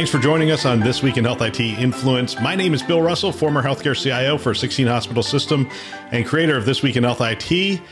Thanks for joining us on This Week in Health IT Influence. My name is Bill Russell, former healthcare CIO for 16 Hospital System and creator of This Week in Health IT,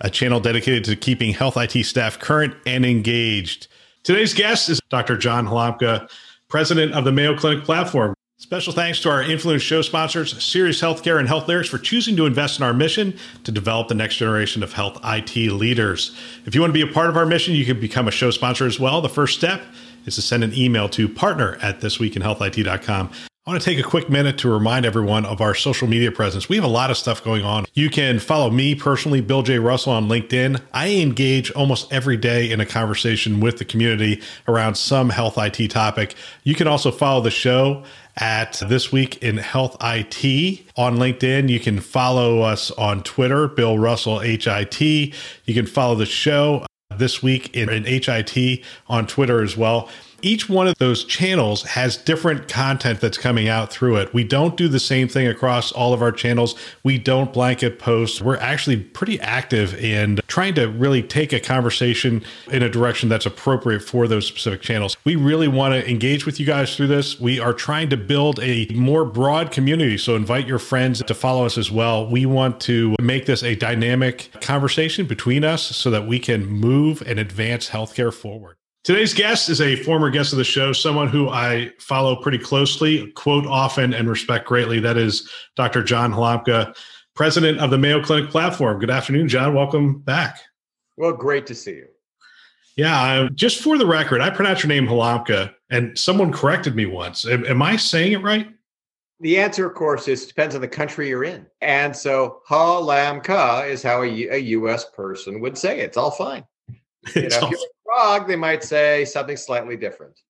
a channel dedicated to keeping health IT staff current and engaged. Today's guest is Dr. John Halamka, president of the Mayo Clinic platform. Special thanks to our influence show sponsors, Sirius Healthcare and Health Lyrics, for choosing to invest in our mission to develop the next generation of health IT leaders. If you want to be a part of our mission, you can become a show sponsor as well. The first step is to send an email to partner at thisweekinhealthit.com. I want to take a quick minute to remind everyone of our social media presence. We have a lot of stuff going on. You can follow me personally, Bill J. Russell, on LinkedIn. I engage almost every day in a conversation with the community around some health IT topic. You can also follow the show at This Week in Health IT on LinkedIn. You can follow us on Twitter, Bill Russell HIT. You can follow the show this week in, in HIT on Twitter as well each one of those channels has different content that's coming out through it. We don't do the same thing across all of our channels. We don't blanket post. We're actually pretty active in trying to really take a conversation in a direction that's appropriate for those specific channels. We really want to engage with you guys through this. We are trying to build a more broad community. So invite your friends to follow us as well. We want to make this a dynamic conversation between us so that we can move and advance healthcare forward. Today's guest is a former guest of the show, someone who I follow pretty closely, quote often, and respect greatly. That is Dr. John Halamka, president of the Mayo Clinic platform. Good afternoon, John. Welcome back. Well, great to see you. Yeah, uh, just for the record, I pronounced your name Halamka, and someone corrected me once. Am, am I saying it right? The answer, of course, is depends on the country you're in. And so Halamka is how a, a U.S. person would say it. It's all fine. You know, They might say something slightly different.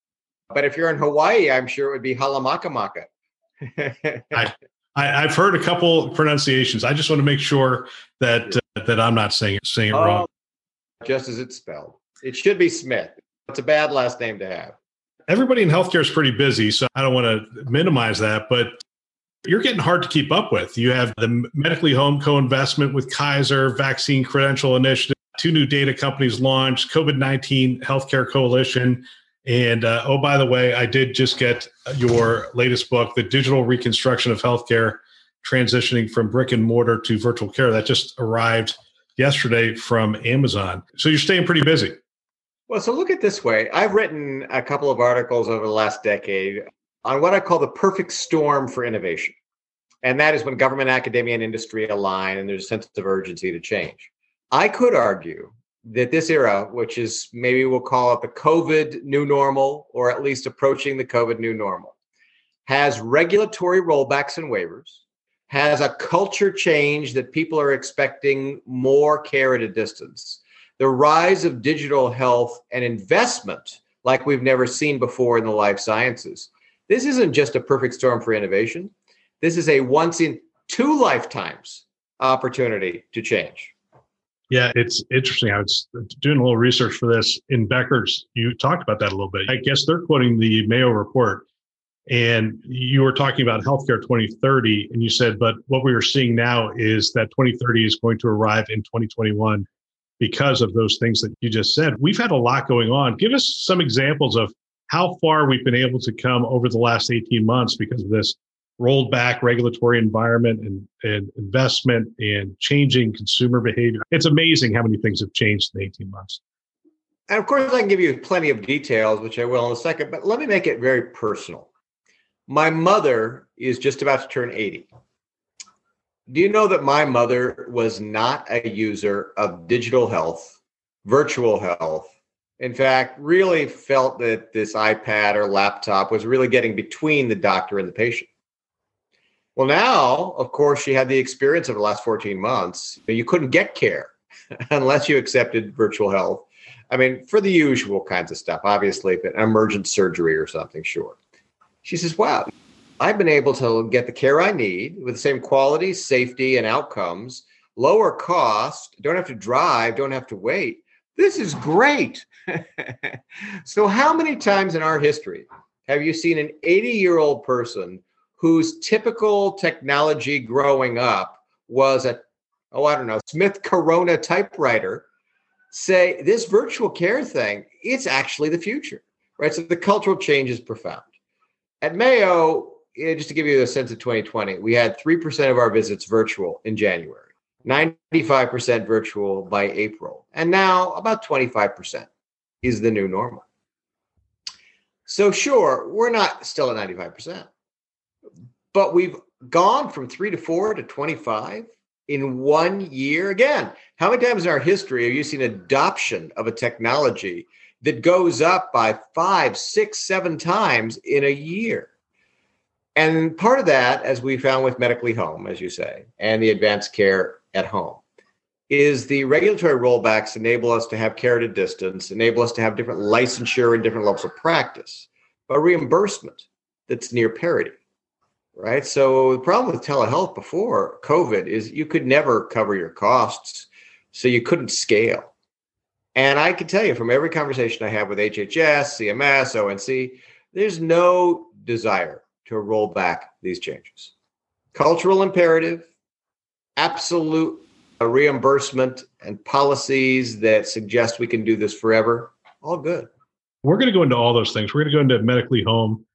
But if you're in Hawaii, I'm sure it would be halamakamaka. I, I, have heard a couple pronunciations. I just want to make sure that uh, that I'm not saying it, saying it oh, wrong. Just as it's spelled. It should be Smith. It's a bad last name to have. Everybody in healthcare is pretty busy, so I don't want to minimize that, but you're getting hard to keep up with. You have the medically home co-investment with Kaiser, vaccine credential initiative two new data companies launched COVID 19 Healthcare Coalition. And uh, oh, by the way, I did just get your latest book, The Digital Reconstruction of Healthcare Transitioning from Brick and Mortar to Virtual Care. That just arrived yesterday from Amazon. So you're staying pretty busy. Well, so look at this way. I've written a couple of articles over the last decade on what I call the perfect storm for innovation. And that is when government, academia, and industry align and there's a sense of urgency to change. I could argue that this era, which is maybe we'll call it the COVID new normal, or at least approaching the COVID new normal, has regulatory rollbacks and waivers, has a culture change that people are expecting more care at a distance, the rise of digital health and investment like we've never seen before in the life sciences. This isn't just a perfect storm for innovation. This is a once in two lifetimes opportunity to change. Yeah, it's interesting. I was doing a little research for this in Becker's. You talked about that a little bit. I guess they're quoting the Mayo report, and you were talking about healthcare 2030, and you said, but what we are seeing now is that 2030 is going to arrive in 2021 because of those things that you just said. We've had a lot going on. Give us some examples of how far we've been able to come over the last 18 months because of this rolled back regulatory environment and, and investment and changing consumer behavior. It's amazing how many things have changed in 18 months. And of course, I can give you plenty of details, which I will in a second, but let me make it very personal. My mother is just about to turn 80. Do you know that my mother was not a user of digital health, virtual health? In fact, really felt that this iPad or laptop was really getting between the doctor and the patient. Well, now, of course, she had the experience of the last 14 months. You couldn't get care unless you accepted virtual health. I mean, for the usual kinds of stuff, obviously, if an emergent surgery or something, sure. She says, wow, I've been able to get the care I need with the same quality, safety, and outcomes, lower cost, don't have to drive, don't have to wait. This is great. so, how many times in our history have you seen an 80 year old person whose typical technology growing up was a, oh, I don't know, Smith Corona typewriter say this virtual care thing, it's actually the future, right? So, the cultural change is profound. At Mayo, just to give you a sense of 2020, we had 3% of our visits virtual in January. 95% virtual by April. And now about 25% is the new normal. So, sure, we're not still at 95%, but we've gone from three to four to 25 in one year. Again, how many times in our history have you seen adoption of a technology that goes up by five, six, seven times in a year? And part of that, as we found with Medically Home, as you say, and the advanced care at home, is the regulatory rollbacks enable us to have care at a distance, enable us to have different licensure and different levels of practice, but reimbursement that's near parity, right? So the problem with telehealth before COVID is you could never cover your costs, so you couldn't scale. And I can tell you from every conversation I have with HHS, CMS, ONC, there's no desire to roll back these changes. Cultural imperative, absolute uh, reimbursement, and policies that suggest we can do this forever, all good. We're going to go into all those things. We're going to go into medically home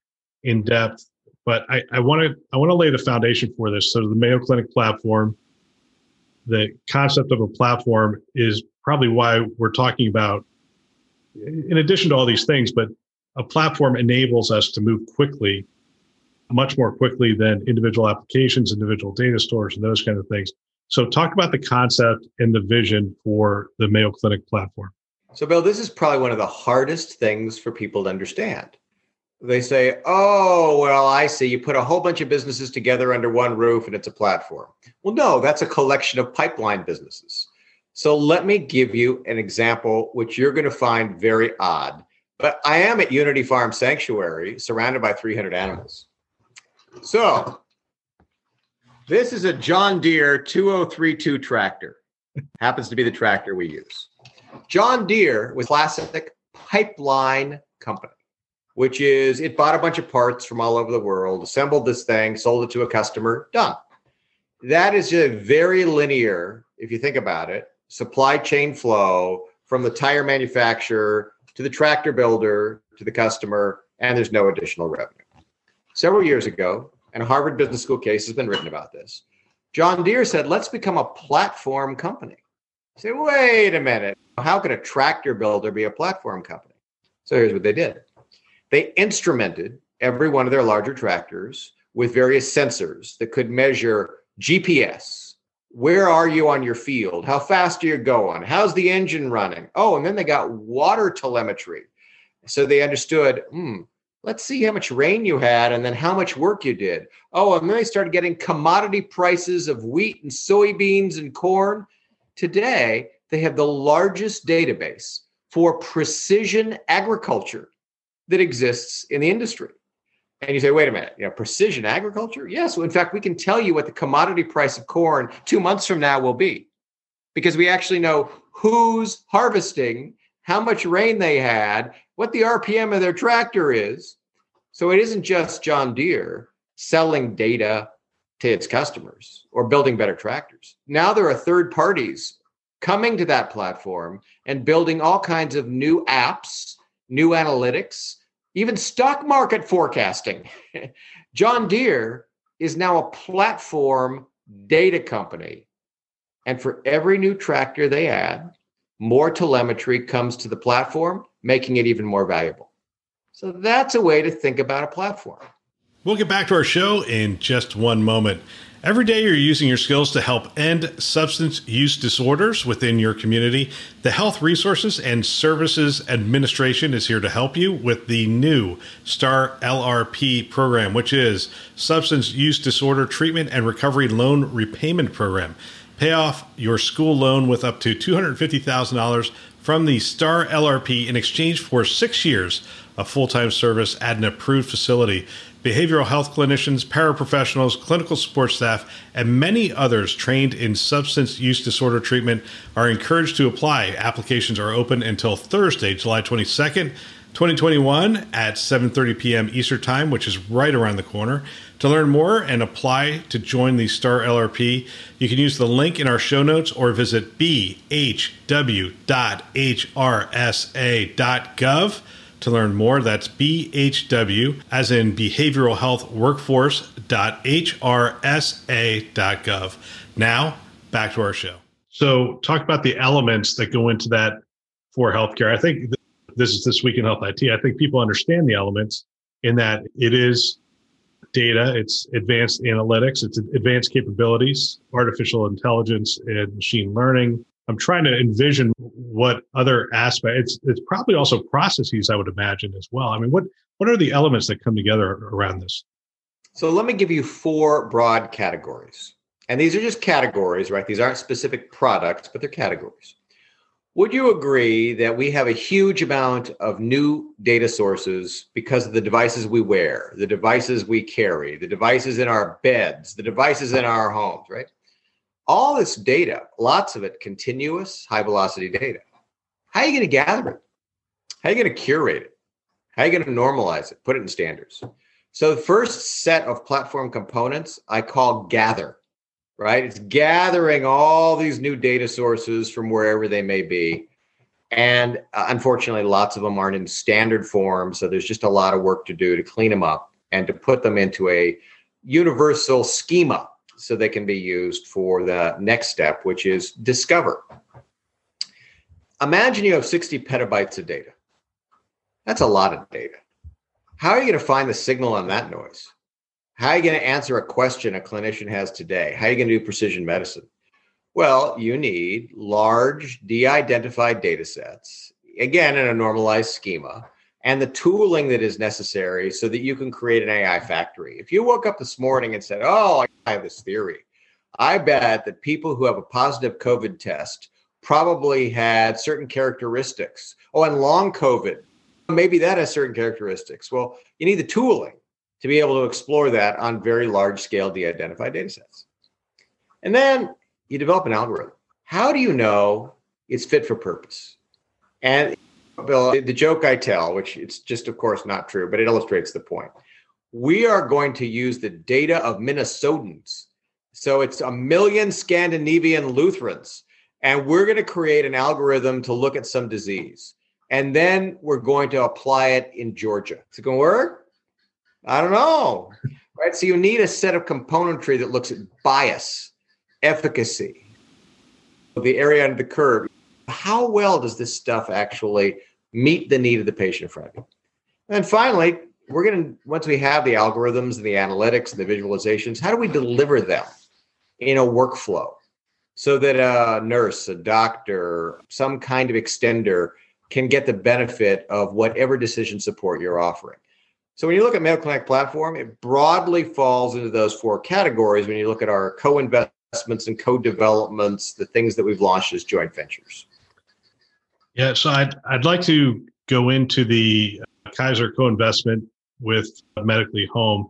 in depth, but I want to I want to lay the foundation for this. So the Mayo Clinic platform, the concept of a platform is probably why we're talking about. In addition to all these things, but a platform enables us to move quickly much more quickly than individual applications, individual data stores, and those kind of things. So, talk about the concept and the vision for the Mayo Clinic platform. So, Bill, this is probably one of the hardest things for people to understand. They say, oh, well, I see. You put a whole bunch of businesses together under one roof and it's a platform. Well, no, that's a collection of pipeline businesses. So, let me give you an example, which you're going to find very odd. But I am at Unity Farm Sanctuary, surrounded by 300 animals. So this is a John Deere 2032 tractor. Happens to be the tractor we use. John Deere was classic pipeline company, which is it bought a bunch of parts from all over the world, assembled this thing, sold it to a customer, done. That is a very linear, if you think about it, supply chain flow from the tire manufacturer to the tractor builder to the customer, and there's no additional revenue several years ago, and a Harvard Business School case has been written about this. John Deere said, let's become a platform company. I say, wait a minute. How could a tractor builder be a platform company? So here's what they did they instrumented every one of their larger tractors with various sensors that could measure GPS. Where are you on your field? How fast are you going? How's the engine running? Oh, and then they got water telemetry. So they understood, hmm, let's see how much rain you had and then how much work you did. Oh, and then they started getting commodity prices of wheat and soybeans and corn. Today, they have the largest database for precision agriculture that exists in the industry. And you say, wait a minute, you know, precision agriculture? Yes. Well, in fact, we can tell you what the commodity price of corn two months from now will be because we actually know who's harvesting how much rain they had, what the RPM of their tractor is. So it isn't just John Deere selling data to its customers or building better tractors. Now there are third parties coming to that platform and building all kinds of new apps, new analytics, even stock market forecasting. John Deere is now a platform data company. And for every new tractor they add, more telemetry comes to the platform, making it even more valuable. So that's a way to think about a platform. We'll get back to our show in just one moment. Every day you're using your skills to help end substance use disorders within your community. The Health Resources and Services Administration is here to help you with the new STAR LRP program, which is Substance Use Disorder Treatment and Recovery Loan Repayment Program. Pay off your school loan with up to $250,000 from the STAR LRP in exchange for six years of full time service at an approved facility. Behavioral health clinicians, paraprofessionals, clinical support staff, and many others trained in substance use disorder treatment are encouraged to apply. Applications are open until Thursday, July 22nd. 2021 at 7:30 p.m. Eastern Time, which is right around the corner. To learn more and apply to join the STAR LRP, you can use the link in our show notes or visit bhw.hrsa.gov to learn more. That's BHW, as in Behavioral Health Workforce.hrsa.gov. Now, back to our show. So, talk about the elements that go into that for healthcare. I think this is This Week in Health IT. I think people understand the elements in that it is data, it's advanced analytics, it's advanced capabilities, artificial intelligence, and machine learning. I'm trying to envision what other aspects. It's, it's probably also processes, I would imagine as well. I mean, what what are the elements that come together around this? So let me give you four broad categories, and these are just categories, right? These aren't specific products, but they're categories. Would you agree that we have a huge amount of new data sources because of the devices we wear, the devices we carry, the devices in our beds, the devices in our homes, right? All this data, lots of it continuous, high velocity data. How are you going to gather it? How are you going to curate it? How are you going to normalize it, put it in standards? So, the first set of platform components I call gather right? It's gathering all these new data sources from wherever they may be. And uh, unfortunately, lots of them aren't in standard form. So there's just a lot of work to do to clean them up and to put them into a universal schema so they can be used for the next step, which is discover. Imagine you have 60 petabytes of data. That's a lot of data. How are you going to find the signal on that noise? How are you going to answer a question a clinician has today? How are you going to do precision medicine? Well, you need large de identified data sets, again, in a normalized schema, and the tooling that is necessary so that you can create an AI factory. If you woke up this morning and said, Oh, I have this theory, I bet that people who have a positive COVID test probably had certain characteristics. Oh, and long COVID, maybe that has certain characteristics. Well, you need the tooling to be able to explore that on very large scale de-identified data sets. And then you develop an algorithm. How do you know it's fit for purpose? And Bill, the joke I tell, which it's just of course not true, but it illustrates the point. We are going to use the data of Minnesotans. So it's a million Scandinavian Lutherans. And we're going to create an algorithm to look at some disease. And then we're going to apply it in Georgia. Is it going to work? I don't know. Right. So you need a set of componentry that looks at bias, efficacy, the area under the curve. How well does this stuff actually meet the need of the patient in front of you? And finally, we're going to, once we have the algorithms and the analytics and the visualizations, how do we deliver them in a workflow so that a nurse, a doctor, some kind of extender can get the benefit of whatever decision support you're offering? So when you look at Mayo Clinic platform, it broadly falls into those four categories when you look at our co-investments and co-developments, the things that we've launched as joint ventures. Yeah, so I'd I'd like to go into the Kaiser co-investment with Medically Home,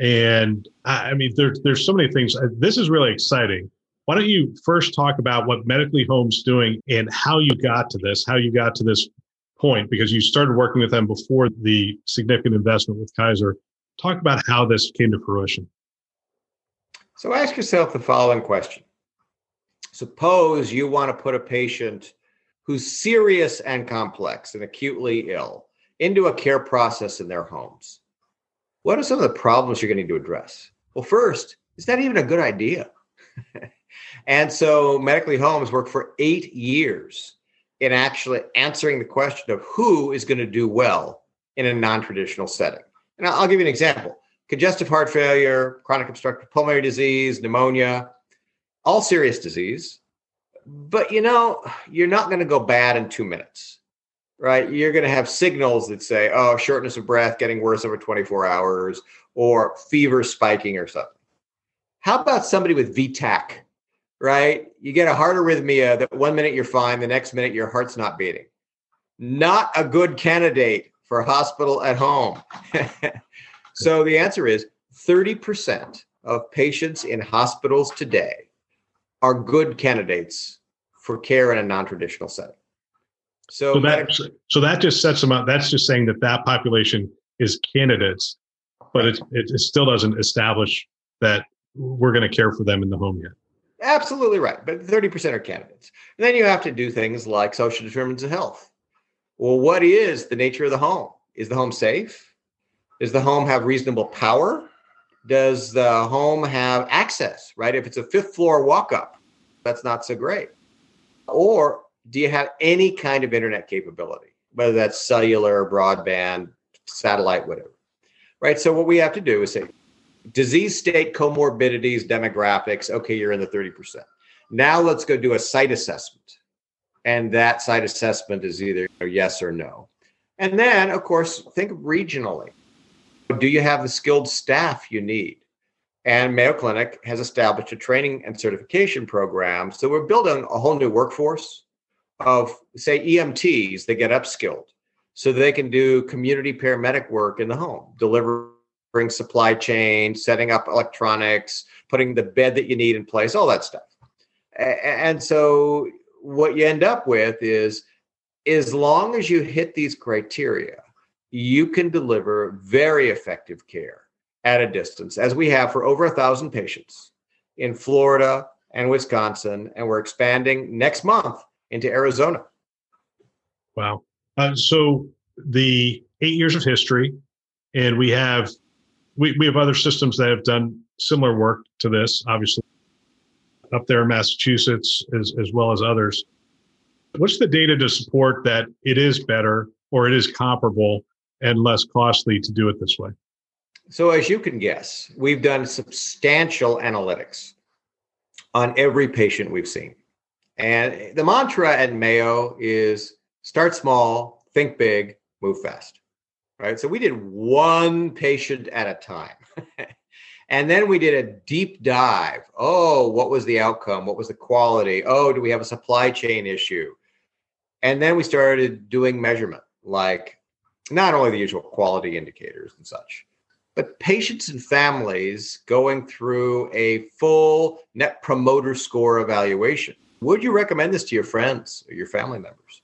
and I, I mean there's there's so many things. Uh, this is really exciting. Why don't you first talk about what Medically Home's doing and how you got to this, how you got to this point because you started working with them before the significant investment with Kaiser. Talk about how this came to fruition. So ask yourself the following question. Suppose you want to put a patient who's serious and complex and acutely ill into a care process in their homes. What are some of the problems you're going to address? Well, first, is that even a good idea? and so Medically Homes worked for eight years in actually answering the question of who is going to do well in a non-traditional setting. And I'll give you an example. Congestive heart failure, chronic obstructive pulmonary disease, pneumonia, all serious disease. But you know, you're not going to go bad in 2 minutes. Right? You're going to have signals that say, "Oh, shortness of breath getting worse over 24 hours or fever spiking or something." How about somebody with V-tach, right? You get a heart arrhythmia that one minute you're fine, the next minute your heart's not beating. Not a good candidate for hospital at home. So the answer is 30% of patients in hospitals today are good candidates for care in a non-traditional setting. So, so that so that just sets them up. That's just saying that that population is candidates, but it, it, it still doesn't establish that we're going to care for them in the home yet. Absolutely right. But 30% are candidates. And then you have to do things like social determinants of health. Well, what is the nature of the home? Is the home safe? Does the home have reasonable power? Does the home have access, right? If it's a fifth floor walk up, that's not so great. Or do you have any kind of internet capability, whether that's cellular, broadband, satellite, whatever? Right. So, what we have to do is say, disease state, comorbidities, demographics. Okay, you're in the 30%. Now let's go do a site assessment. And that site assessment is either yes or no. And then, of course, think regionally. Do you have the skilled staff you need? And Mayo Clinic has established a training and certification program. So we're building a whole new workforce of, say, EMTs that get upskilled so they can do community paramedic work in the home, delivering supply chain, setting up electronics, putting the bed that you need in place, all that stuff. And so what you end up with is as long as you hit these criteria, you can deliver very effective care at a distance, as we have for over a thousand patients in Florida and Wisconsin, and we're expanding next month into Arizona. Wow. Uh, so the eight years of history, and we have we, we have other systems that have done similar work to this, obviously, up there in Massachusetts as, as well as others. What's the data to support that it is better or it is comparable and less costly to do it this way? So, as you can guess, we've done substantial analytics on every patient we've seen. And the mantra at Mayo is start small, think big, move fast right? So we did one patient at a time. and then we did a deep dive. Oh, what was the outcome? What was the quality? Oh, do we have a supply chain issue? And then we started doing measurement, like not only the usual quality indicators and such, but patients and families going through a full net promoter score evaluation. Would you recommend this to your friends or your family members?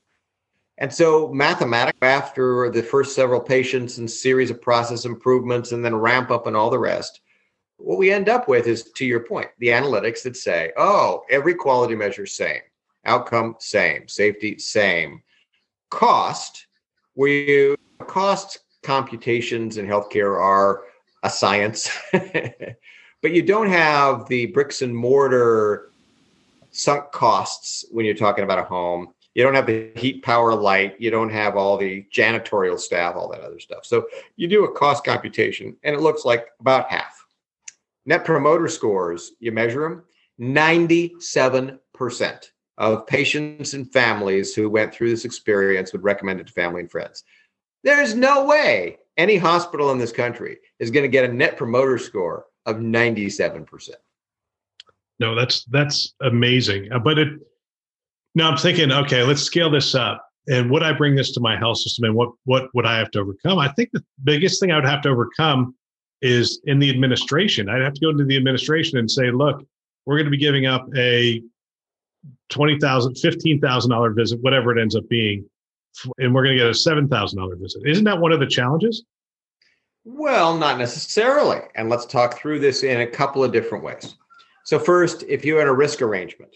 And so, mathematically, after the first several patients and series of process improvements and then ramp up and all the rest, what we end up with is, to your point, the analytics that say, oh, every quality measure same, outcome same, safety same, cost, where you cost computations in healthcare are a science, but you don't have the bricks and mortar sunk costs when you're talking about a home you don't have the heat, power, light. You don't have all the janitorial staff, all that other stuff. So you do a cost computation, and it looks like about half. Net promoter scores, you measure them, 97% of patients and families who went through this experience would recommend it to family and friends. There's no way any hospital in this country is going to get a net promoter score of 97%. No, that's that's amazing. Uh, but it now I'm thinking, okay, let's scale this up. And would I bring this to my health system and what what would I have to overcome? I think the biggest thing I would have to overcome is in the administration. I'd have to go into the administration and say, look, we're going to be giving up a $20,000, $15,000 visit, whatever it ends up being, and we're going to get a $7,000 visit. Isn't that one of the challenges? Well, not necessarily. And let's talk through this in a couple of different ways. So, first, if you're in a risk arrangement,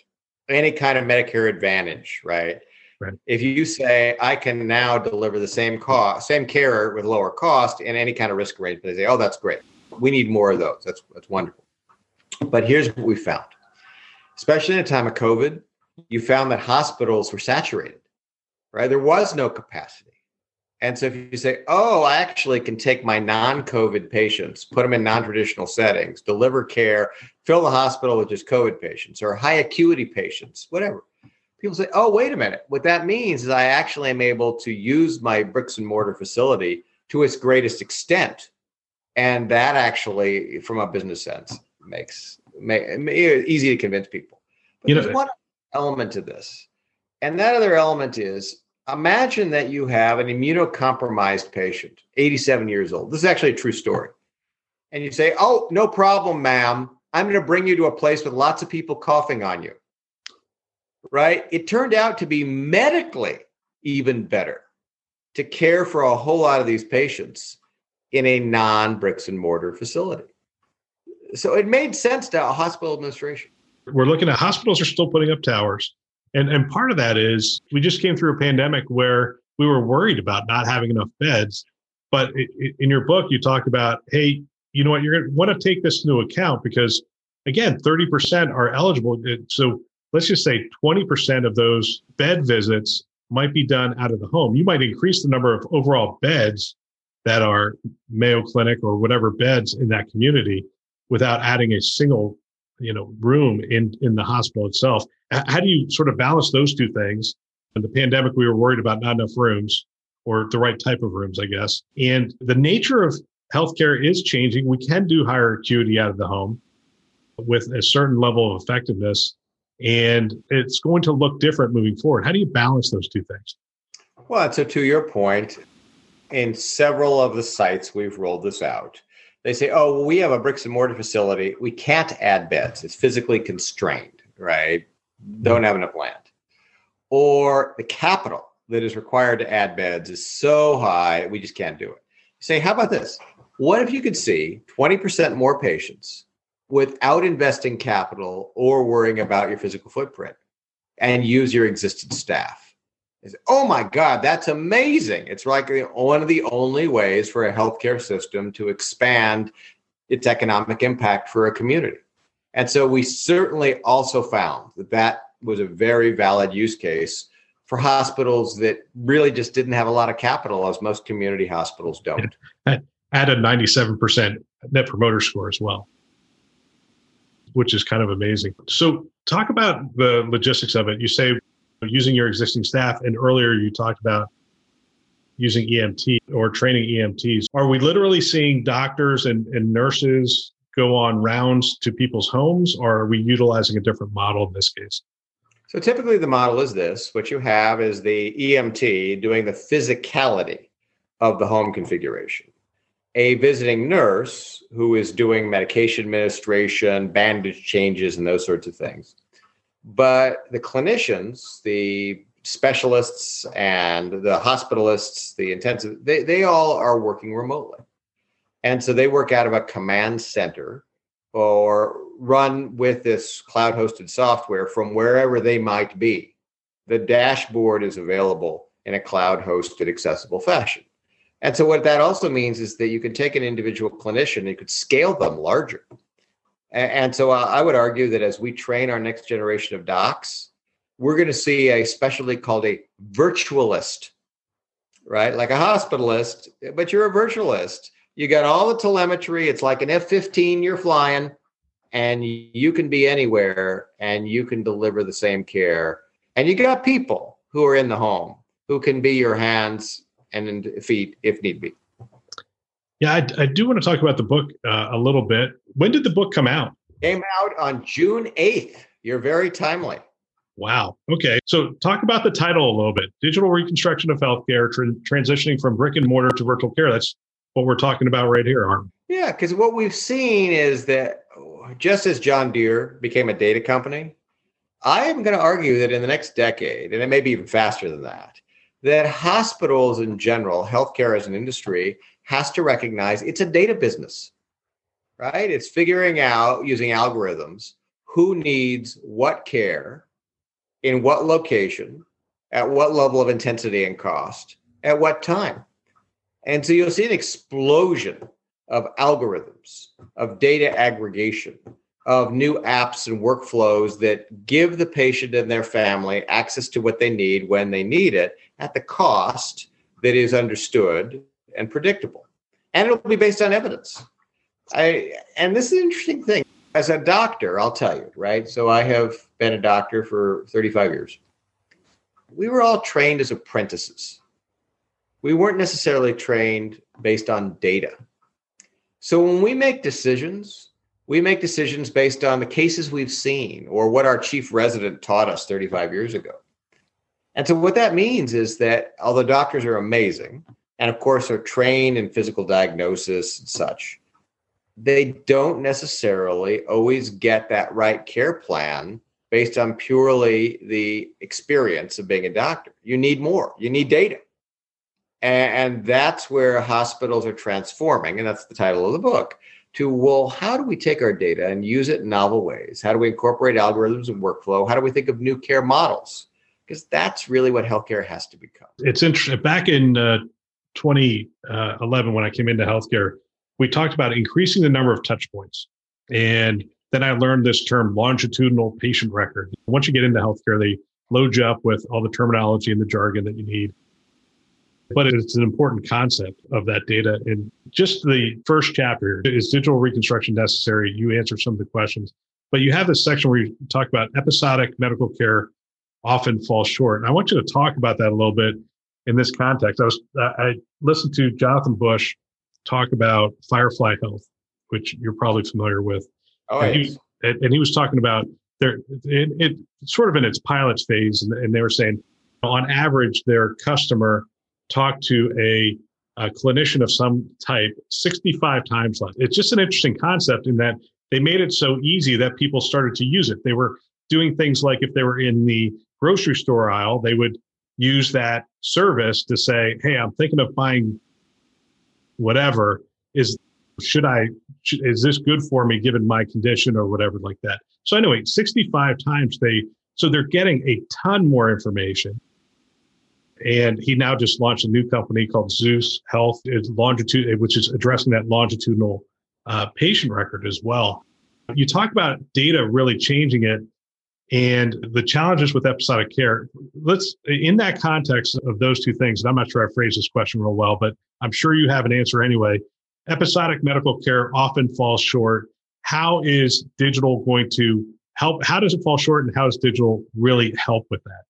any kind of Medicare Advantage, right? Right. If you say I can now deliver the same cost, same care with lower cost in any kind of risk arrangement, they say, "Oh, that's great. We need more of those. That's that's wonderful." But here's what we found, especially in a time of COVID, you found that hospitals were saturated. Right, there was no capacity. And so if you say, oh, I actually can take my non COVID patients, put them in non traditional settings, deliver care, fill the hospital with just COVID patients or high acuity patients, whatever. People say, oh, wait a minute. What that means is I actually am able to use my bricks and mortar facility to its greatest extent. And that actually, from a business sense, makes make, easy to convince people. But you know, there's one element to this. And that other element is imagine that you have an immunocompromised patient, 87 years old. This is actually a true story. and you say, Oh, no problem, ma'am. I'm going to bring you to a place with lots of people coughing on you. Right? It turned out to be medically even better to care for a whole lot of these patients in a non bricks and mortar facility. So it made sense to a hospital administration. We're looking at hospitals are still putting up towers. And, and part of that is we just came through a pandemic where we were worried about not having enough beds. But it, it, in your book, you talked about, hey, you know what, you're going to want to take this into account because, again, 30% are eligible. Uh, so let's just say 20% of those bed visits might be done out of the home. You might increase the number of overall beds that are Mayo Clinic or whatever beds in that community without adding a single, you know, room in in the hospital itself. How do you sort of balance those two things? In the pandemic, we were worried about not enough rooms or the right type of rooms, I guess. And the nature of healthcare is changing. We can do higher acuity out of the home with a certain level of effectiveness and it's going to look different moving forward. How do you balance those two things? Well, so to your point, in several of the sites we've rolled this out, they say, oh, well, we have a bricks and mortar facility. We can't add beds. It's physically constrained, right? Don't have enough land. Or the capital that is required to add beds is so high, we just can't do it. say, how about this? What if you could see 20% more patients without investing capital or worrying about your physical footprint and use your existing staff. Say, oh my God, that's amazing. It's like one of the only ways for a healthcare system to expand its economic impact for a community. And so we certainly also found that that was a very valid use case for hospitals that really just didn't have a lot of capital, as most community hospitals don't. At a 97% net promoter score as well which is kind of amazing. So, talk about the logistics of it. You say using your existing staff, and earlier you talked about using EMT or training EMTs. Are we literally seeing doctors and, and nurses go on rounds to people's homes, or are we utilizing a different model in this case? So typically the model is this what you have is the EMT doing the physicality of the home configuration a visiting nurse who is doing medication administration, bandage changes, and those sorts of things. But the clinicians, the specialists, and the hospitalists, the intensive, they, they all are working remotely. And so they work out of a command center or run with this cloud hosted software from wherever they might be. The dashboard is available in a cloud hosted accessible fashion. And so what that also means is that you can take an individual clinician and you could scale them larger. And, so I would argue that as we train our next generation of docs, we're going to see a specialty called a virtualist, right? Like a hospitalist, but you're a virtualist. You got all the telemetry. It's like an F 15 you're flying, and you can be anywhere and you can deliver the same care. And you got people who are in the home who can be your hands and feet if need be. Yeah, I, I do want to talk about the book uh, a little bit. When did the book come out? Came out on June 8th. You're very timely. Wow. Okay. So, talk about the title a little bit Digital Reconstruction of Healthcare, tra- transitioning from brick and mortar to virtual care. That's what we're talking about right here, aren't we? Yeah, because what we've seen is that just as John Deere became a data company, I am going to argue that in the next decade, and it may be even faster than that, that hospitals in general, healthcare as an industry, has to recognize it's a data business, right? It's figuring out using algorithms who needs what care, in what location, at what level of intensity and cost, at what time. And so you'll see an explosion of algorithms, of data aggregation, of new apps and workflows that give the patient and their family access to what they need when they need it at the cost that is understood and predictable. And it'll be based on evidence. I and this is an interesting thing. As a doctor, I'll tell you, right? So I have been a doctor for 35 years. We were all trained as apprentices. We weren't necessarily trained based on data. So when we make decisions, we make decisions based on the cases we've seen or what our chief resident taught us 35 years ago. And so, what that means is that although doctors are amazing and, of course, are trained in physical diagnosis and such, they don't necessarily always get that right care plan based on purely the experience of being a doctor. You need more, you need data. And, that's where hospitals are transforming. And that's the title of the book to, well, how do we take our data and use it in novel ways? How do we incorporate algorithms and workflow? How do we think of new care models? Because that's really what healthcare has to become. It's interesting. Back in uh, 2011, when I came into healthcare, we talked about increasing the number of touch points. And then I learned this term longitudinal patient record. Once you get into healthcare, they load you up with all the terminology and the jargon that you need. But it's an important concept of that data. And just the first chapter is digital reconstruction necessary? You answer some of the questions. But you have this section where you talk about episodic medical care often falls short. And I want you to talk about that a little bit in this context. I was I listened to Jonathan Bush talk about Firefly Health, which you're probably familiar with. Oh, and, yes. he, and he was talking about there it, it sort of in its pilot phase, and, and they were saying on average their customer talked to a, a clinician of some type 65 times less. It's just an interesting concept in that they made it so easy that people started to use it. They were doing things like if they were in the grocery store aisle, they would use that service to say, "Hey, I'm thinking of buying whatever is should I is this good for me given my condition or whatever like that. So anyway, 65 times they so they're getting a ton more information. And he now just launched a new company called Zus Health, longitude, which is addressing that longitudinal uh, patient record as well. You talk about data really changing it and the challenges with episodic care. Let's, in that context of those two things, and I'm not sure I phrased this question real well, but I'm sure you have an answer anyway. Episodic medical care often falls short. How is digital going to help? How does it fall short, and how does digital really help with that?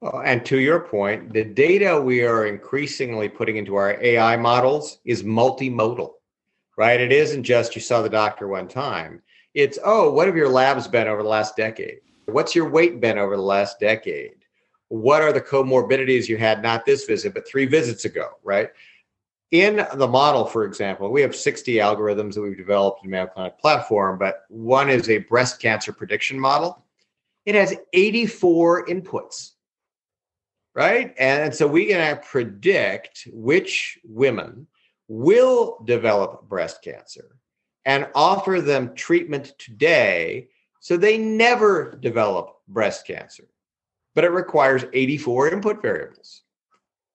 Well, and to your point, the data we are increasingly putting into our AI models is multimodal, right? It isn't just you saw the doctor one time. It's, oh, what have your labs been over the last decade? What's your weight been over the last decade? What are the comorbidities you had, not this visit, but three visits ago, right? In the model, for example, we have 60 algorithms that we've developed in Mayo Clinic platform, but one is a breast cancer prediction model. It has 84 inputs right? And so we can predict which women will develop breast cancer and offer them treatment today so they never develop breast cancer. But it requires 84 input variables.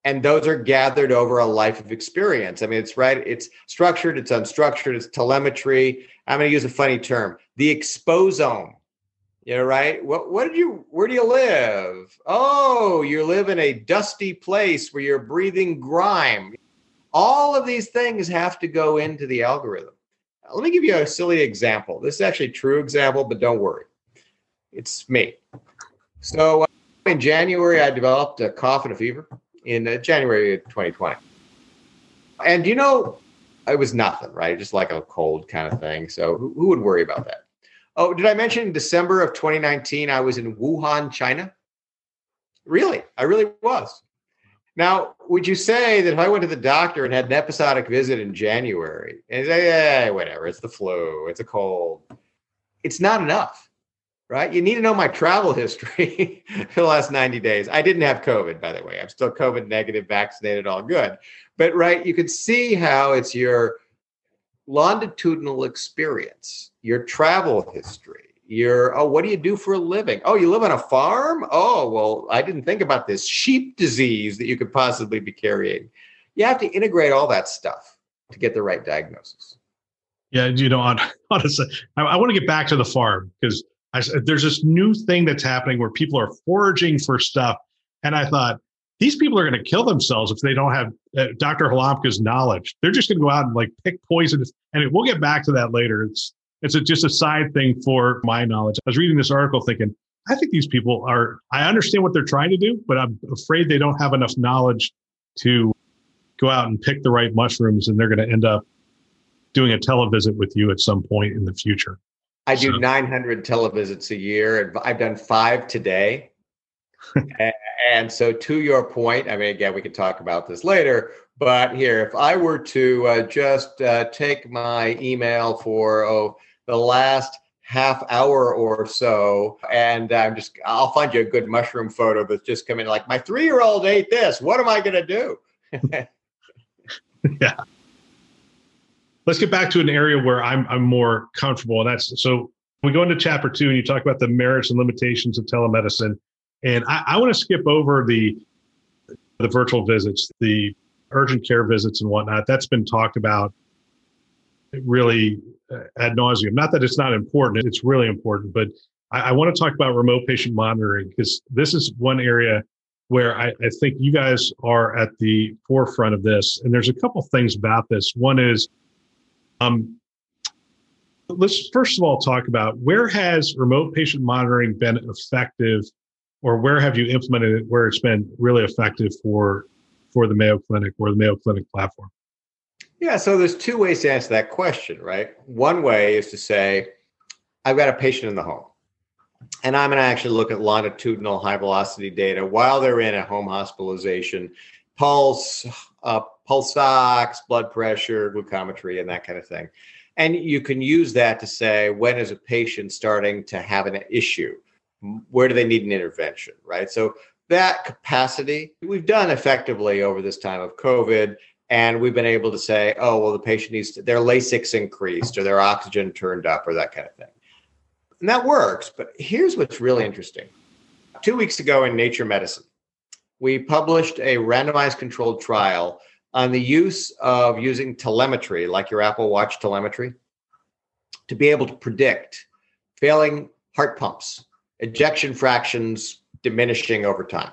And those are gathered over a life of experience. I mean, it's right, it's structured, it's unstructured, it's telemetry. I'm going to use a funny term the exposome know, right? What what did you where do you live? Oh, you live in a dusty place where you're breathing grime. All of these things have to go into the algorithm. Let me give you a silly example. This is actually true example, but don't worry. It's me. So uh, in January, I developed a cough and a fever in uh, January of 2020. And you know, it was nothing, right? Just like a cold kind of thing. So who would worry about that? Oh, did I mention in December of 2019 I was in Wuhan, China? Really, I really was. Now, would you say that if I went to the doctor and had an episodic visit in January and say, yeah, whatever, it's the flu, it's a cold, it's not enough, right? You need to know my travel history for the last 90 days. I didn't have COVID, by the way. I'm still COVID negative, vaccinated, all good. But, right, you could see how it's your longitudinal experience, your travel history, your, oh, what do you do for a living? Oh, you live on a farm? Oh, well, I didn't think about this sheep disease that you could possibly be carrying. You have to integrate all that stuff to get the right diagnosis. Yeah, you know, honestly, I, I want to get back to the farm because there's this new thing that's happening where people are foraging for stuff. And I thought, these people are going to kill themselves if they don't have uh, Dr. Halamka's knowledge. They're just going to go out and like pick poisons. And it, we'll get back to that later. It's it's a, just a side thing for my knowledge. I was reading this article thinking, I think these people are. I understand what they're trying to do, but I'm afraid they don't have enough knowledge to go out and pick the right mushrooms, and they're going to end up doing a televisit with you at some point in the future. I do so. 900 televisits a year, and I've done five today. And so, to your point, I mean, again, we could talk about this later, but here, if I were to uh, just uh, take my email for oh, the last half hour or so, and I'm just, I'll find you a good mushroom photo that's just coming like, my three year old ate this. What am I going to do? yeah. Let's get back to an area where I'm, I'm more comfortable. And that's so we go into chapter two and you talk about the merits and limitations of telemedicine. And I, I want to skip over the the virtual visits, the urgent care visits and whatnot. That's been talked about really uh, ad nauseum. Not that it's not important; it's really important. But I, I want to talk about remote patient monitoring because this is one area where I, I, think you guys are at the forefront of this. And there's a couple things about this. One is, um, let's first of all talk about where has remote patient monitoring been effective, or where have you implemented it where it's been really effective for for the Mayo Clinic or the Mayo Clinic platform? Yeah, so there's two ways to answer that question, right? One way is to say, I've got a patient in the home, and I'm going to actually look at longitudinal high velocity data while they're in a home hospitalization, pulse, uh, pulse ox, blood pressure, glucometry, and that kind of thing. And you can use that to say, when is a patient starting to have an issue? Where do they need an intervention, right? So that capacity we've done effectively over this time of COVID and we've been able to say, oh, well, the patient needs to, their Lasix increased or their oxygen turned up or that kind of thing. And that works. But here's what's really interesting. Two weeks ago in Nature Medicine, we published a randomized controlled trial on the use of using telemetry, like your Apple Watch telemetry, to be able to predict failing heart pumps, ejection fractions diminishing over time.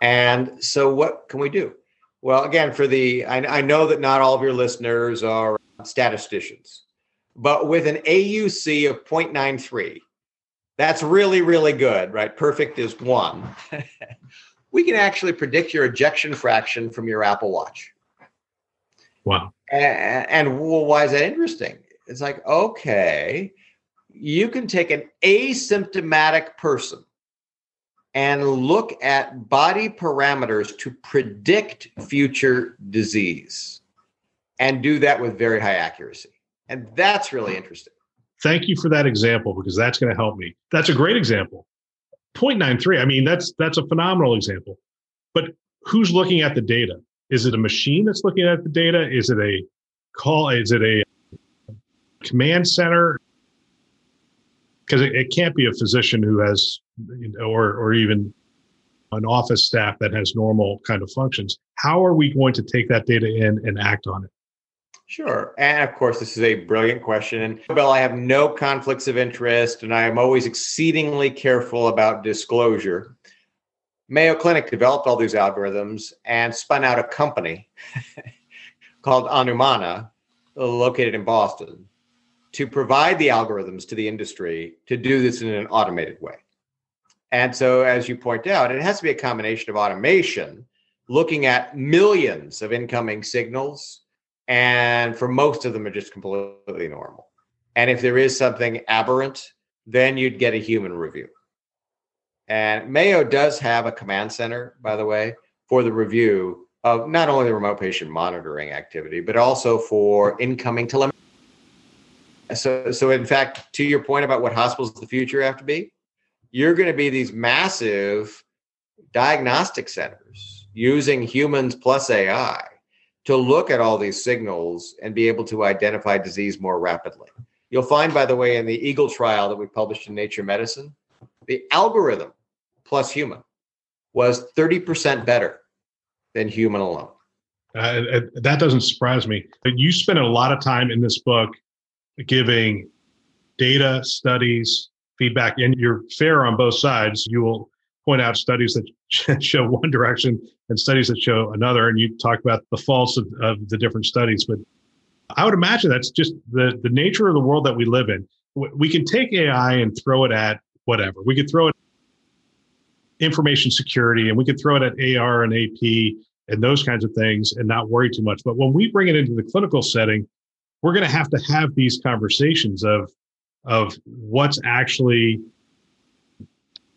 And so, what can we do? Well, again, for the, I, I know that not all of your listeners are statisticians, but with an AUC of 0.93, that's really, really good, right? Perfect is one. we can actually predict your ejection fraction from your Apple Watch. Wow. And, and well, why is that interesting? It's like, okay, you can take an asymptomatic person and look at body parameters to predict future disease and do that with very high accuracy. And that's really interesting. Thank you for that example because that's going to help me. That's a great example. 0.93, I mean, that's that's a phenomenal example. But who's looking at the data? Is it a machine that's looking at the data? Is it a call? Is it a command center? Because it, it can't be a physician who has or or even an office staff that has normal kind of functions. How are we going to take that data in and act on it? Sure. And of course, this is a brilliant question. And Bill, I have no conflicts of interest, and I am always exceedingly careful about disclosure. Mayo Clinic developed all these algorithms and spun out a company called Anumana, located in Boston, to provide the algorithms to the industry to do this in an automated way. And so, as you point out, it has to be a combination of automation, looking at millions of incoming signals, and for most of them are just completely normal. And if there is something aberrant, then you'd get a human review. And Mayo does have a command center, by the way, for the review of not only the remote patient monitoring activity, but also for incoming telemetry. So, so in fact, to your point about what hospitals of the future have to be, you're going to be these massive diagnostic centers using humans plus AI to look at all these signals and be able to identify disease more rapidly. You'll find, by the way, in the Eagle trial that we published in Nature Medicine, the algorithm plus human was 30% better than human alone. Uh, that doesn't surprise me. You spent a lot of time in this book giving data, studies, feedback, and you're fair on both sides. You will point out studies that show one direction and studies that show another, and you talk about the faults of, of the different studies. But I would imagine that's just the the nature of the world that we live in. We can take AI and throw it at whatever. We could throw it information security, and we could throw it at AR and AP and those kinds of things, and not worry too much. But when we bring it into the clinical setting, we're going to have to have these conversations of of what's actually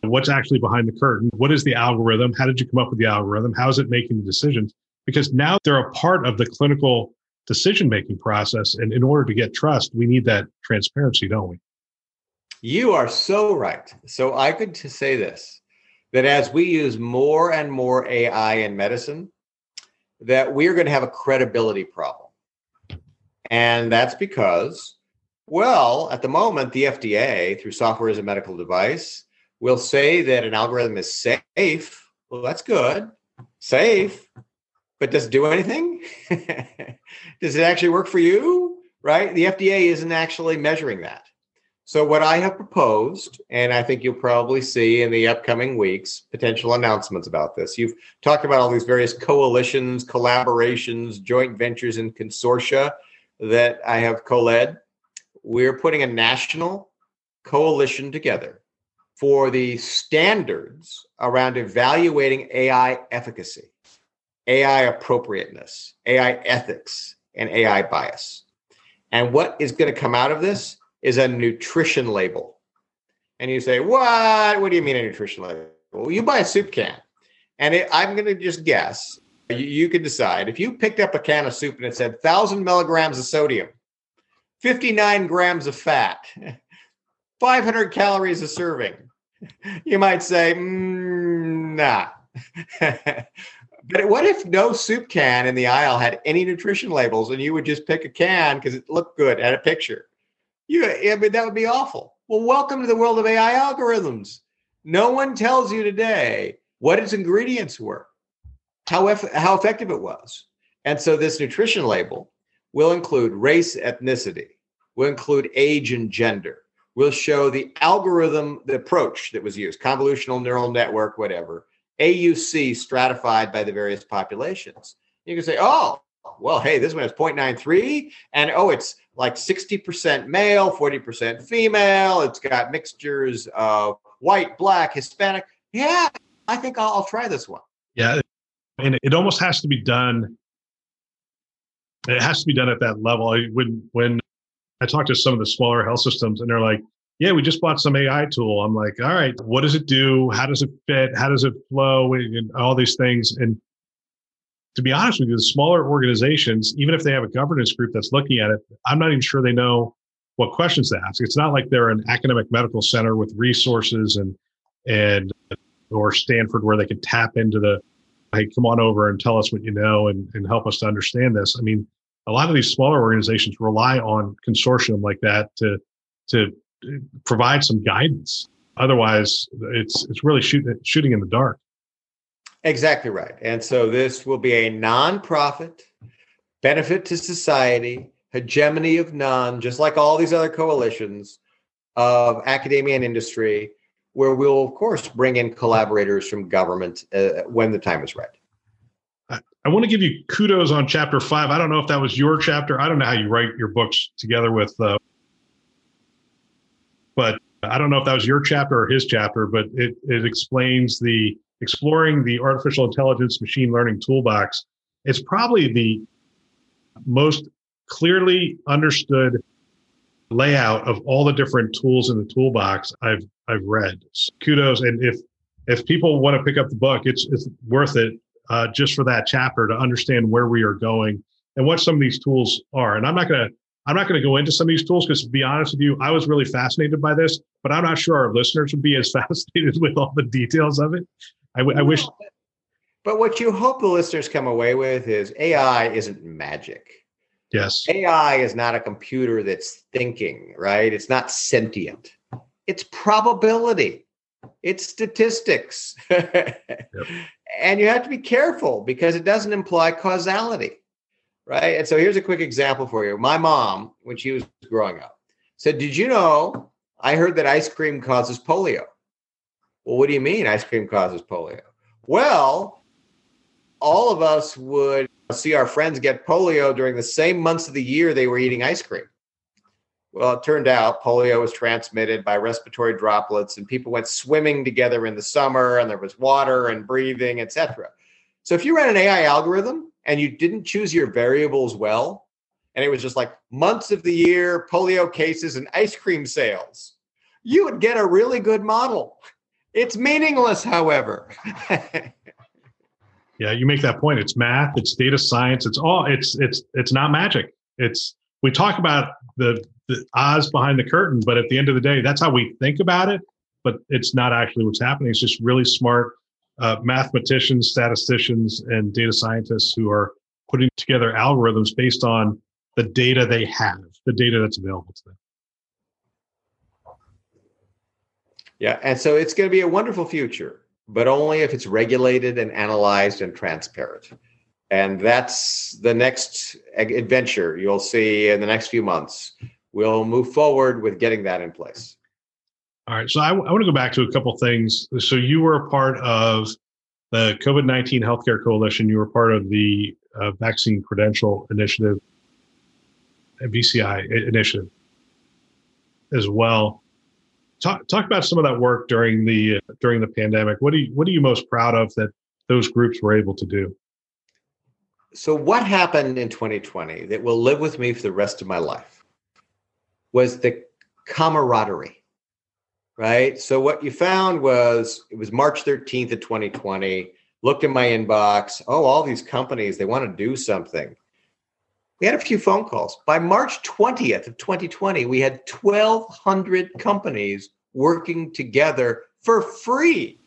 what's actually behind the curtain? What is the algorithm? How did you come up with the algorithm? How is it making the decisions? Because now they're a part of the clinical decision making process. And in order to get trust, we need that transparency, don't we? You are so right. So I could say this that as we use more and more AI in medicine, that we're going to have a credibility problem. And that's because, well, at the moment, the FDA, through software as a medical device, will say that an algorithm is safe. Well, that's good. Safe. But does it do anything? does it actually work for you? Right? The FDA isn't actually measuring that. So, what I have proposed, and I think you'll probably see in the upcoming weeks potential announcements about this. You've talked about all these various coalitions, collaborations, joint ventures, and consortia that I have co led. We're putting a national coalition together for the standards around evaluating AI efficacy, AI appropriateness, AI ethics, and AI bias. And what is going to come out of this is a nutrition label. And you say, What? What do you mean a nutrition label? Well, you buy a soup can. And it, I'm going to just guess. You, can decide. If you picked up a can of soup and it said 1,000 milligrams of sodium, 59 grams of fat, 500 calories a serving, you might say, mm, nah. but what if no soup can in the aisle had any nutrition labels and you would just pick a can because it looked good, had a picture? You, I mean, that would be awful. Well, welcome to the world of AI algorithms. No one tells you today what its ingredients were, how, eff- how effective it was. And so this nutrition label will include race, ethnicity, will include age and gender, will show the algorithm, the approach that was used, convolutional neural network, whatever, AUC stratified by the various populations. You can say, oh, well, hey, this one has 0.93, and oh, it's like 60% male, 40% female. It's got mixtures of white, black, Hispanic. Yeah, I think I'll, I'll try this one. Yeah. And it almost has to be done. It has to be done at that level. When when I talk to some of the smaller health systems and they're like, yeah, we just bought some AI tool. I'm like, all right, what does it do? How does it fit? How does it flow? And all these things. And to be honest with you, the smaller organizations, even if they have a governance group that's looking at it, I'm not even sure they know what questions to ask. It's not like they're an academic medical center with resources and and or Stanford where they can tap into the hey, come on over and tell us what you know and, and help us to understand this. I mean, a lot of these smaller organizations rely on consortium like that to to uh, provide some guidance. Otherwise, it's it's really shooting shooting in the dark. Exactly right. And so this will be a nonprofit, benefit to society, hegemony of none, just like all these other coalitions of academia and industry, where we'll, of course, bring in collaborators from government uh, when the time is right. I want to give you kudos on chapter five. I don't know if that was your chapter. I don't know how you write your books together with, uh, but I don't know if that was your chapter or his chapter, but it, it explains the exploring the artificial intelligence machine learning toolbox It's probably the most clearly understood layout of all the different tools in the toolbox I've I've read. So kudos, and if if people want to pick up the book, it's it's worth it uh, just for that chapter to understand where we are going and what some of these tools are. And I'm not gonna I'm not going to go into some of these tools because, to be honest with you, I was really fascinated by this, but I'm not sure our listeners would be as fascinated with all the details of it. I, w- I wish. But what you hope the listeners come away with is AI isn't magic. Yes. AI is not a computer that's thinking, right? It's not sentient. It's probability. It's statistics. yep. And you have to be careful because it doesn't imply causality, right? And so here's a quick example for you. My mom, when she was growing up, said, Did you know I heard that ice cream causes polio? Well, what do you mean ice cream causes polio? Well, all of us would see our friends get polio during the same months of the year they were eating ice cream. Well, it turned out polio was transmitted by respiratory droplets, and people went swimming together in the summer, and there was water and breathing, etc. So, if you ran an AI algorithm and you didn't choose your variables well, and it was just like months of the year, polio cases, and ice cream sales, you would get a really good model It's meaningless, however. yeah, you make that point. It's math, it's data science, it's all it's it's it's not magic. It's we talk about the the Oz behind the curtain, but at the end of the day, that's how we think about it. But it's not actually what's happening. It's just really smart uh, mathematicians, statisticians, and data scientists who are putting together algorithms based on the data they have, the data that's available to them. Yeah, and so it's going to be a wonderful future, but only if it's regulated and analyzed and transparent. And that's the next adventure you'll see in the next few months. We'll move forward with getting that in place. All right. So I, I want to go back to a couple things. So you were a part of the COVID 19 Healthcare Coalition, you were part of the uh, Vaccine Credential Initiative, VCI initiative as well. Talk, talk about some of that work during the during the pandemic. What do you what are you most proud of that those groups were able to do? So what happened in 2020 that will live with me for the rest of my life was the camaraderie right? So what you found was it was March 13th of 2020. Looked in my inbox. Oh, all these companies, they want to do something. We had a few phone calls. By March 20th of 2020, we had 1,200 companies working together for free.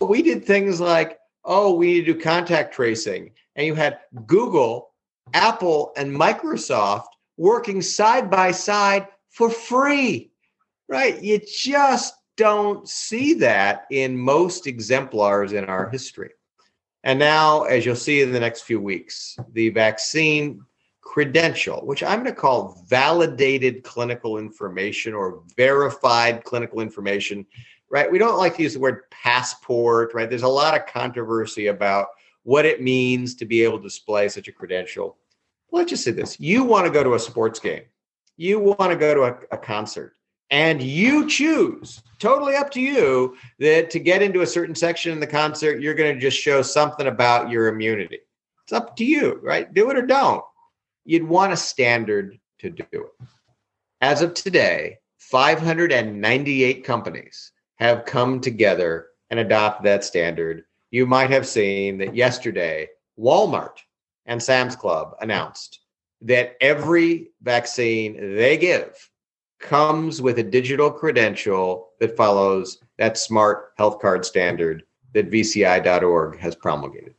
We did things like, oh, we need to do contact tracing. And you had Google, Apple, and Microsoft working side by side for free right? You just don't see that in most exemplars in our history. And now, as you'll see in the next few weeks, the vaccine credential, which I'm going to call validated clinical information or verified clinical information, right? We don't like to use the word passport, right? There's a lot of controversy about what it means to be able to display such a credential. Let's just say this you want to go to a sports game, you want to go to a, a concert and you choose totally up to you that to get into a certain section in the concert you're going to just show something about your immunity. It's up to you right? Do it or don't. You'd want a standard to do it. As of today 598 companies have come together and adopted that standard. You might have seen that yesterday walmart and sam's club announced that every vaccine they give comes with a digital credential that follows that smart health card standard that vci.org has promulgated.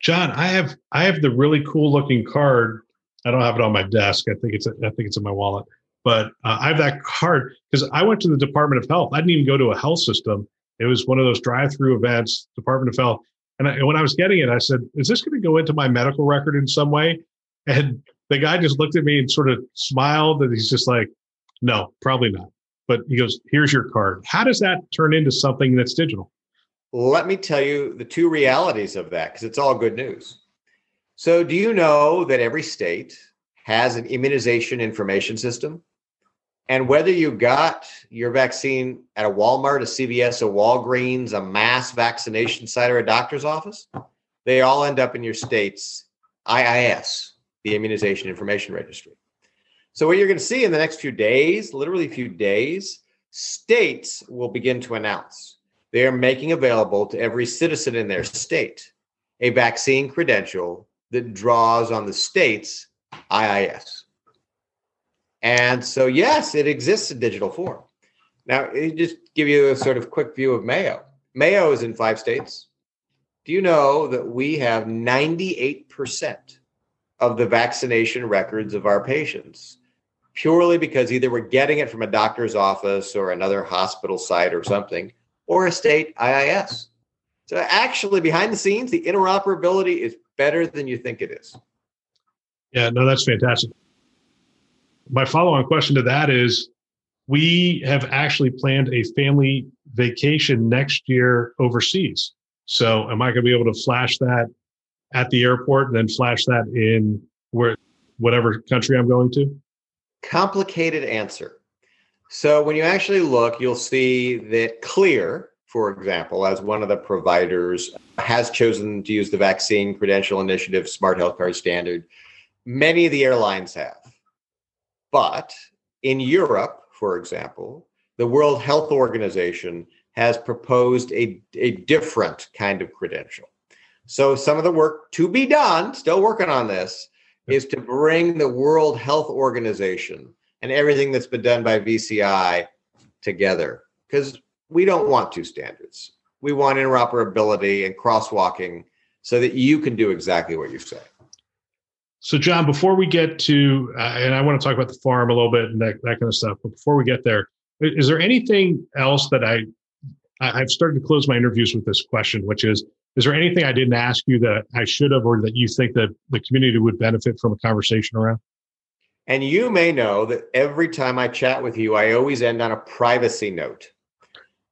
John, I have I have the really cool looking card. I don't have it on my desk. I think it's I think it's in my wallet. But uh, I have that card because I went to the Department of Health. I didn't even go to a health system. It was one of those drive-through events, Department of Health. And, I, and when I was getting it, I said, "Is this going to go into my medical record in some way?" And the guy just looked at me and sort of smiled and he's just like, no, probably not. But he goes, here's your card. How does that turn into something that's digital? Let me tell you the two realities of that because it's all good news. So, do you know that every state has an immunization information system? And whether you got your vaccine at a Walmart, a CVS, a Walgreens, a mass vaccination site, or a doctor's office, they all end up in your state's IIS, the Immunization Information Registry. So, what you're going to see in the next few days, literally a few days, states will begin to announce they are making available to every citizen in their state a vaccine credential that draws on the state's IIS. And so, yes, it exists in digital form. Now, just give you a sort of quick view of Mayo. Mayo is in five states. Do you know that we have 98% of the vaccination records of our patients purely because either we're getting it from a doctor's office or another hospital site or something, or a state IIS. So actually, behind the scenes, the interoperability is better than you think it is. Yeah, no, that's fantastic. My follow-on question to that is we have actually planned a family vacation next year overseas. So am I going to be able to flash that at the airport and then flash that in where whatever country I'm going to? Complicated answer. So when you actually look, you'll see that Clear, for example, as one of the providers, has chosen to use the Vaccine Credential Initiative Smart Health Card Standard. Many of the airlines have. But in Europe, for example, the World Health Organization has proposed a, a different kind of credential. So, some of the work to be done, still working on this, is to bring the World Health Organization and everything that's been done by VCI together. Because we don't want two standards. We want interoperability and crosswalking so that you can do exactly what you say. So, John, before we get to, uh, and I want to talk about the farm a little bit and that, that kind of stuff, but before we get there, is there anything else that I, I've started to close my interviews with this question, which is, is there anything I didn't ask you that I should have, or that you think that the community would benefit from a conversation around? And you may know that every time I chat with you, I always end on a privacy note,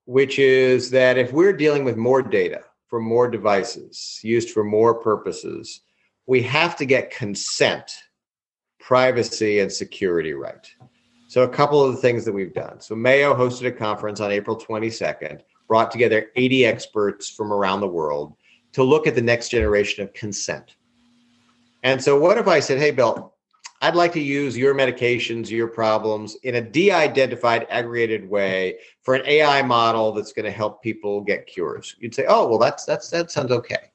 which is that if we're dealing with more data for more devices used for more purposes, we have to get consent, privacy, and security right. So, a couple of the things that we've done. So, Mayo hosted a conference on April 22nd, brought together 80 experts from around the world to look at the next generation of consent. And so, what if I said, hey, Bill, I'd like to use your medications, your problems in a de identified, aggregated way for an AI model that's going to help people get cures? You'd say, oh, well, that's, that's, that sounds okay.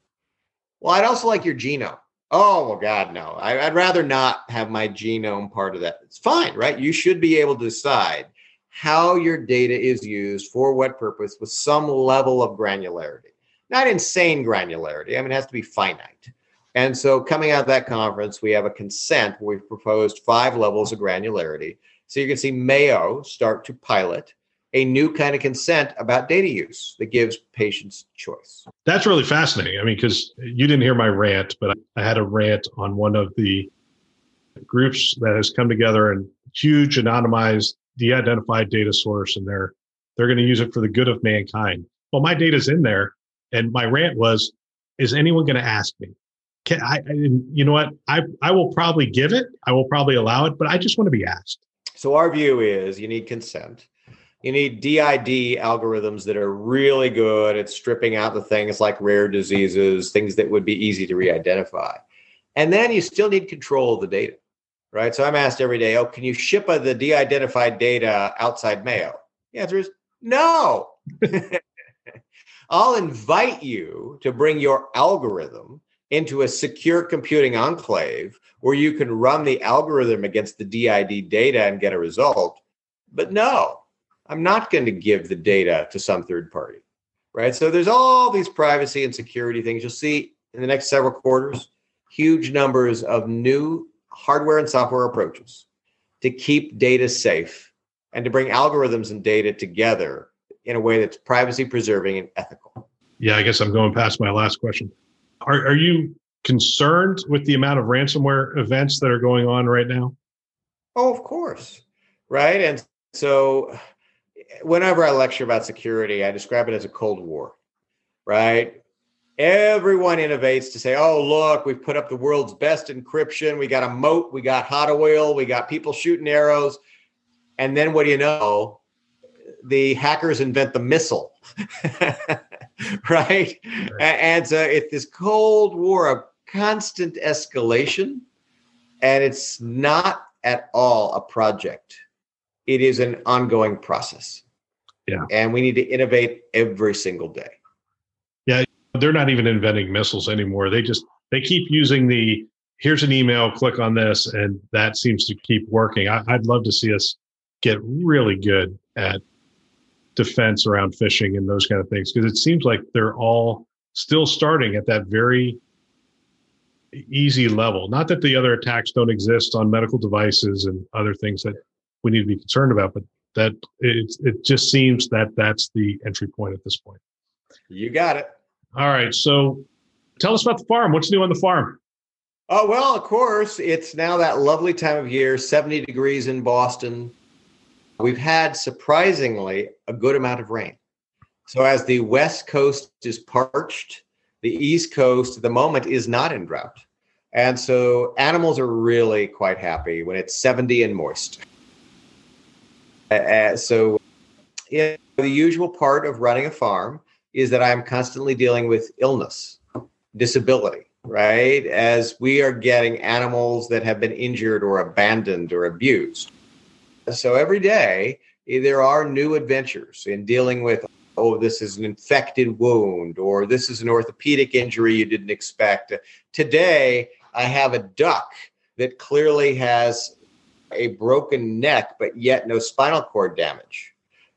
Well, I'd also like your genome. Oh, well, God, no. I, would rather not have my genome part of that. It's fine, right? You should be able to decide how your data is used for what purpose with some level of granularity. Not insane granularity. I mean, it has to be finite. And so, coming out of that conference, we have a consent. where We've proposed five levels of granularity. So, you can see Mayo start to pilot a new kind of consent about data use that gives patients choice. That's really fascinating. I mean, because you didn't hear my rant, but I had a rant on one of the groups that has come together and huge anonymized, de-identified data source, and they're they're going to use it for the good of mankind. Well, my data's in there, and my rant was, is anyone going to ask me? Can I? You know what? I I will probably give it. I will probably allow it, but I just want to be asked. So our view is you need consent you need DID algorithms that are really good at stripping out the things like rare diseases, things that would be easy to re-identify. And then you still need control of the data, right? So I'm asked every day, oh, can you ship the de-identified data outside Mayo? The answer is no. I'll invite you to bring your algorithm into a secure computing enclave where you can run the algorithm against the DID data and get a result. But no, I'm not going to give the data to some third party, right? So there's all these privacy and security things. You'll see in the next several quarters huge numbers of new hardware and software approaches to keep data safe and to bring algorithms and data together in a way that's privacy preserving and ethical. Yeah, I guess I'm going past my last question. Are, are you concerned with the amount of ransomware events that are going on right now? Oh, of course. Right. And so whenever I lecture about security, I describe it as a Cold War, right? Everyone innovates to say, oh, look, we've put up the world's best encryption. We got a moat, we got hot oil, we got people shooting arrows. And then what do you know? The hackers invent the missile, right? And so it's this Cold War of constant escalation. And it's not at all a project it is an ongoing process. Yeah. And we need to innovate every single day. They're not even inventing missiles anymore. They just they keep using the here's an email, click on this, and that seems to keep working. I, would love to see us get really good at defense around phishing and those kind of things because it seems like they're all still starting at that very easy level. Not that the other attacks don't exist on medical devices and other things that we need to be concerned about. But that it it just seems that that's the entry point at this point. You got it. All right. So tell us about the farm. What's new on the farm? Oh, well, of course, it's now that lovely time of year, 70 degrees in Boston. We've had surprisingly a good amount of rain. So, as the West Coast is parched, the East Coast at the moment is not in drought. And so, animals are really quite happy when it's 70 and moist. Uh, so, the usual part of running a farm is that I'm constantly dealing with illness, disability, right? As we are getting animals that have been injured or abandoned or abused. So every day eh, there are new adventures in dealing with oh, this is an infected wound, or this is an orthopedic injury you didn't expect. Today, I have a duck that clearly has a broken neck, but yet no spinal cord damage.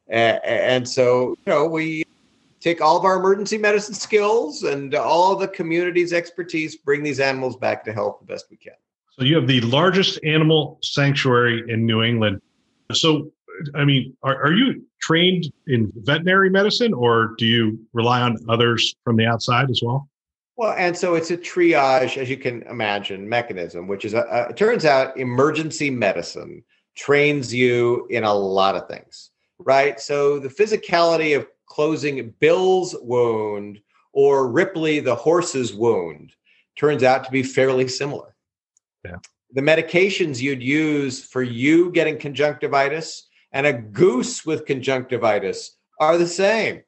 And so, you know, we take all of our emergency medicine skills and all the community's expertise, bring these animals back to health the best we can. So you have the largest animal sanctuary in New England. So, I mean, are, are you trained in veterinary medicine or do you rely on others from the outside as well? Well, and so it's a triage, as you can imagine, mechanism, which is, a, a, it turns out emergency medicine trains you in a lot of things, right? So the physicality of closing Bill's wound or Ripley the horse's wound turns out to be fairly similar. Yeah. The medications you'd use for you getting conjunctivitis and a goose with conjunctivitis are the same,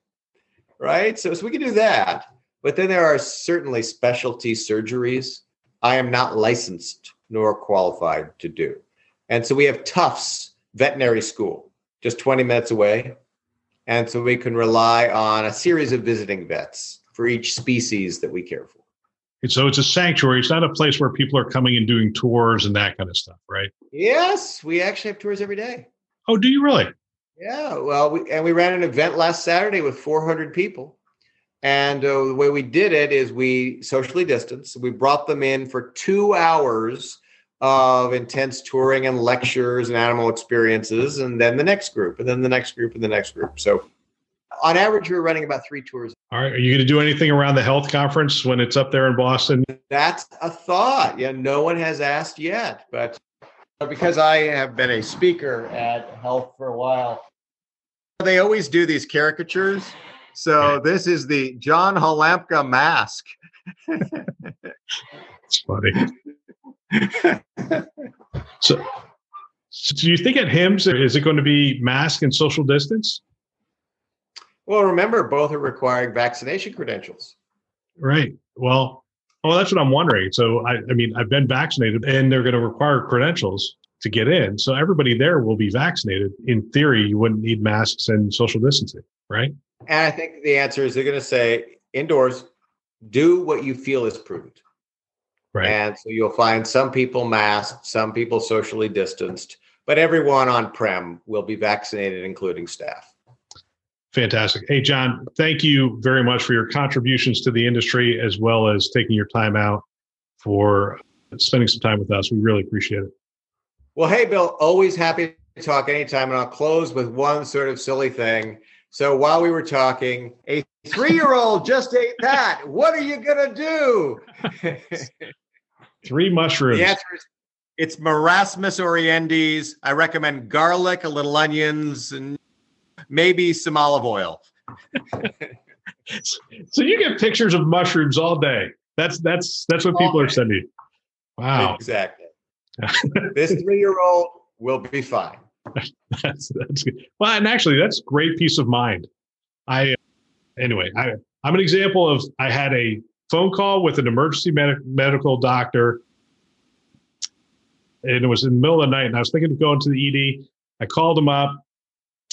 right? So, so we can do that. But then there are certainly specialty surgeries I am not licensed nor qualified to do. And so we have Tufts Veterinary School, just 20 minutes away. And so we can rely on a series of visiting vets for each species that we care for. And so it's a sanctuary. It's not a place where people are coming and doing tours and that kind of stuff, right? Yes, we actually have tours every day. Oh, do you really? Yeah. Well, we, and we ran an event last Saturday with 400 people. And uh, the way we did it is we socially distanced. We brought them in for two hours of intense touring and lectures and animal experiences, and then the next group, and then the next group, and the next group. So, on average, we are running about three tours. All right. Are you going to do anything around the health conference when it's up there in Boston? That's a thought. Yeah, no one has asked yet, but because I have been a speaker at Health for a while, they always do these caricatures. So this is the John Halamka mask. it's funny. So, so, do you think at HIMSS is it going to be mask and social distance? Well, remember, both are requiring vaccination credentials. Right. Well, well, that's what I'm wondering. So, I, I mean, I've been vaccinated, and they're going to require credentials to get in. So everybody there will be vaccinated. In theory, you wouldn't need masks and social distancing, right? And I think the answer is they're going to say indoors, do what you feel is prudent. Right. And so you'll find some people masked, some people socially distanced, but everyone on prem will be vaccinated, including staff. Fantastic. Hey, John, thank you very much for your contributions to the industry as well as taking your time out for spending some time with us. We really appreciate it. Well, hey, Bill, always happy to talk anytime. And I'll close with one sort of silly thing. So while we were talking, a three year old just ate that. What are you going to do? Three mushrooms. The answer is it's Marasmius oreades. I recommend garlic, a little onions, and maybe some olive oil. so you get pictures of mushrooms all day. That's that's that's what people are sending. Wow. Exactly. this three-year-old will be fine. that's that's good. Well, and actually, that's great peace of mind. I anyway, I I'm an example of I had a phone call with an emergency med- medical doctor, and it was in the middle of the night, and I was thinking of going to the ED. I called him up,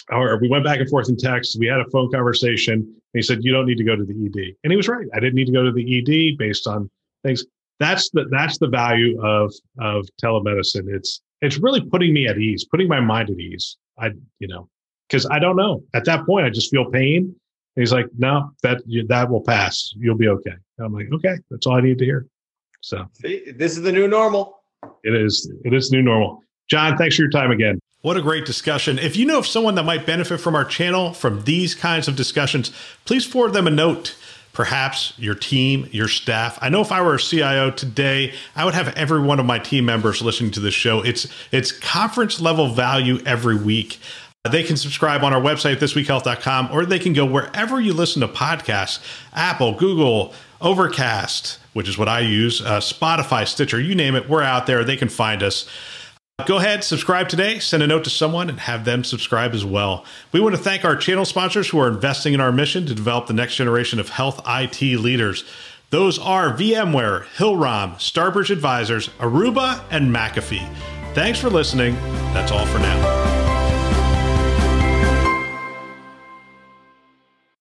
or we went back and forth in text. We had a phone conversation. And he said, "You don't need to go to the ED," and he was right. I didn't need to go to the ED based on things. That's the that's the value of of telemedicine. It's it's really putting me at ease, putting my mind at ease. I you know because I don't know at that point. I just feel pain. And he's like, "No, that that will pass. You'll be okay." And I'm like, "Okay, that's all I need to hear." So See, this is the new normal. It is. It is new normal. John, thanks for your time again. What a great discussion. If you know of someone that might benefit from our channel from these kinds of discussions, please forward them a note. Perhaps your team, your staff. I know if I were a CIO today, I would have every one of my team members listening to this show. It's it's conference level value every week. They can subscribe on our website, thisweekhealth.com, or they can go wherever you listen to podcasts Apple, Google, Overcast, which is what I use, uh, Spotify, Stitcher, you name it. We're out there. They can find us. Go ahead, subscribe today, send a note to someone, and have them subscribe as well. We want to thank our channel sponsors who are investing in our mission to develop the next generation of health IT leaders. Those are VMware, Hillrom, Starbridge Advisors, Aruba, and McAfee. Thanks for listening. That's all for now.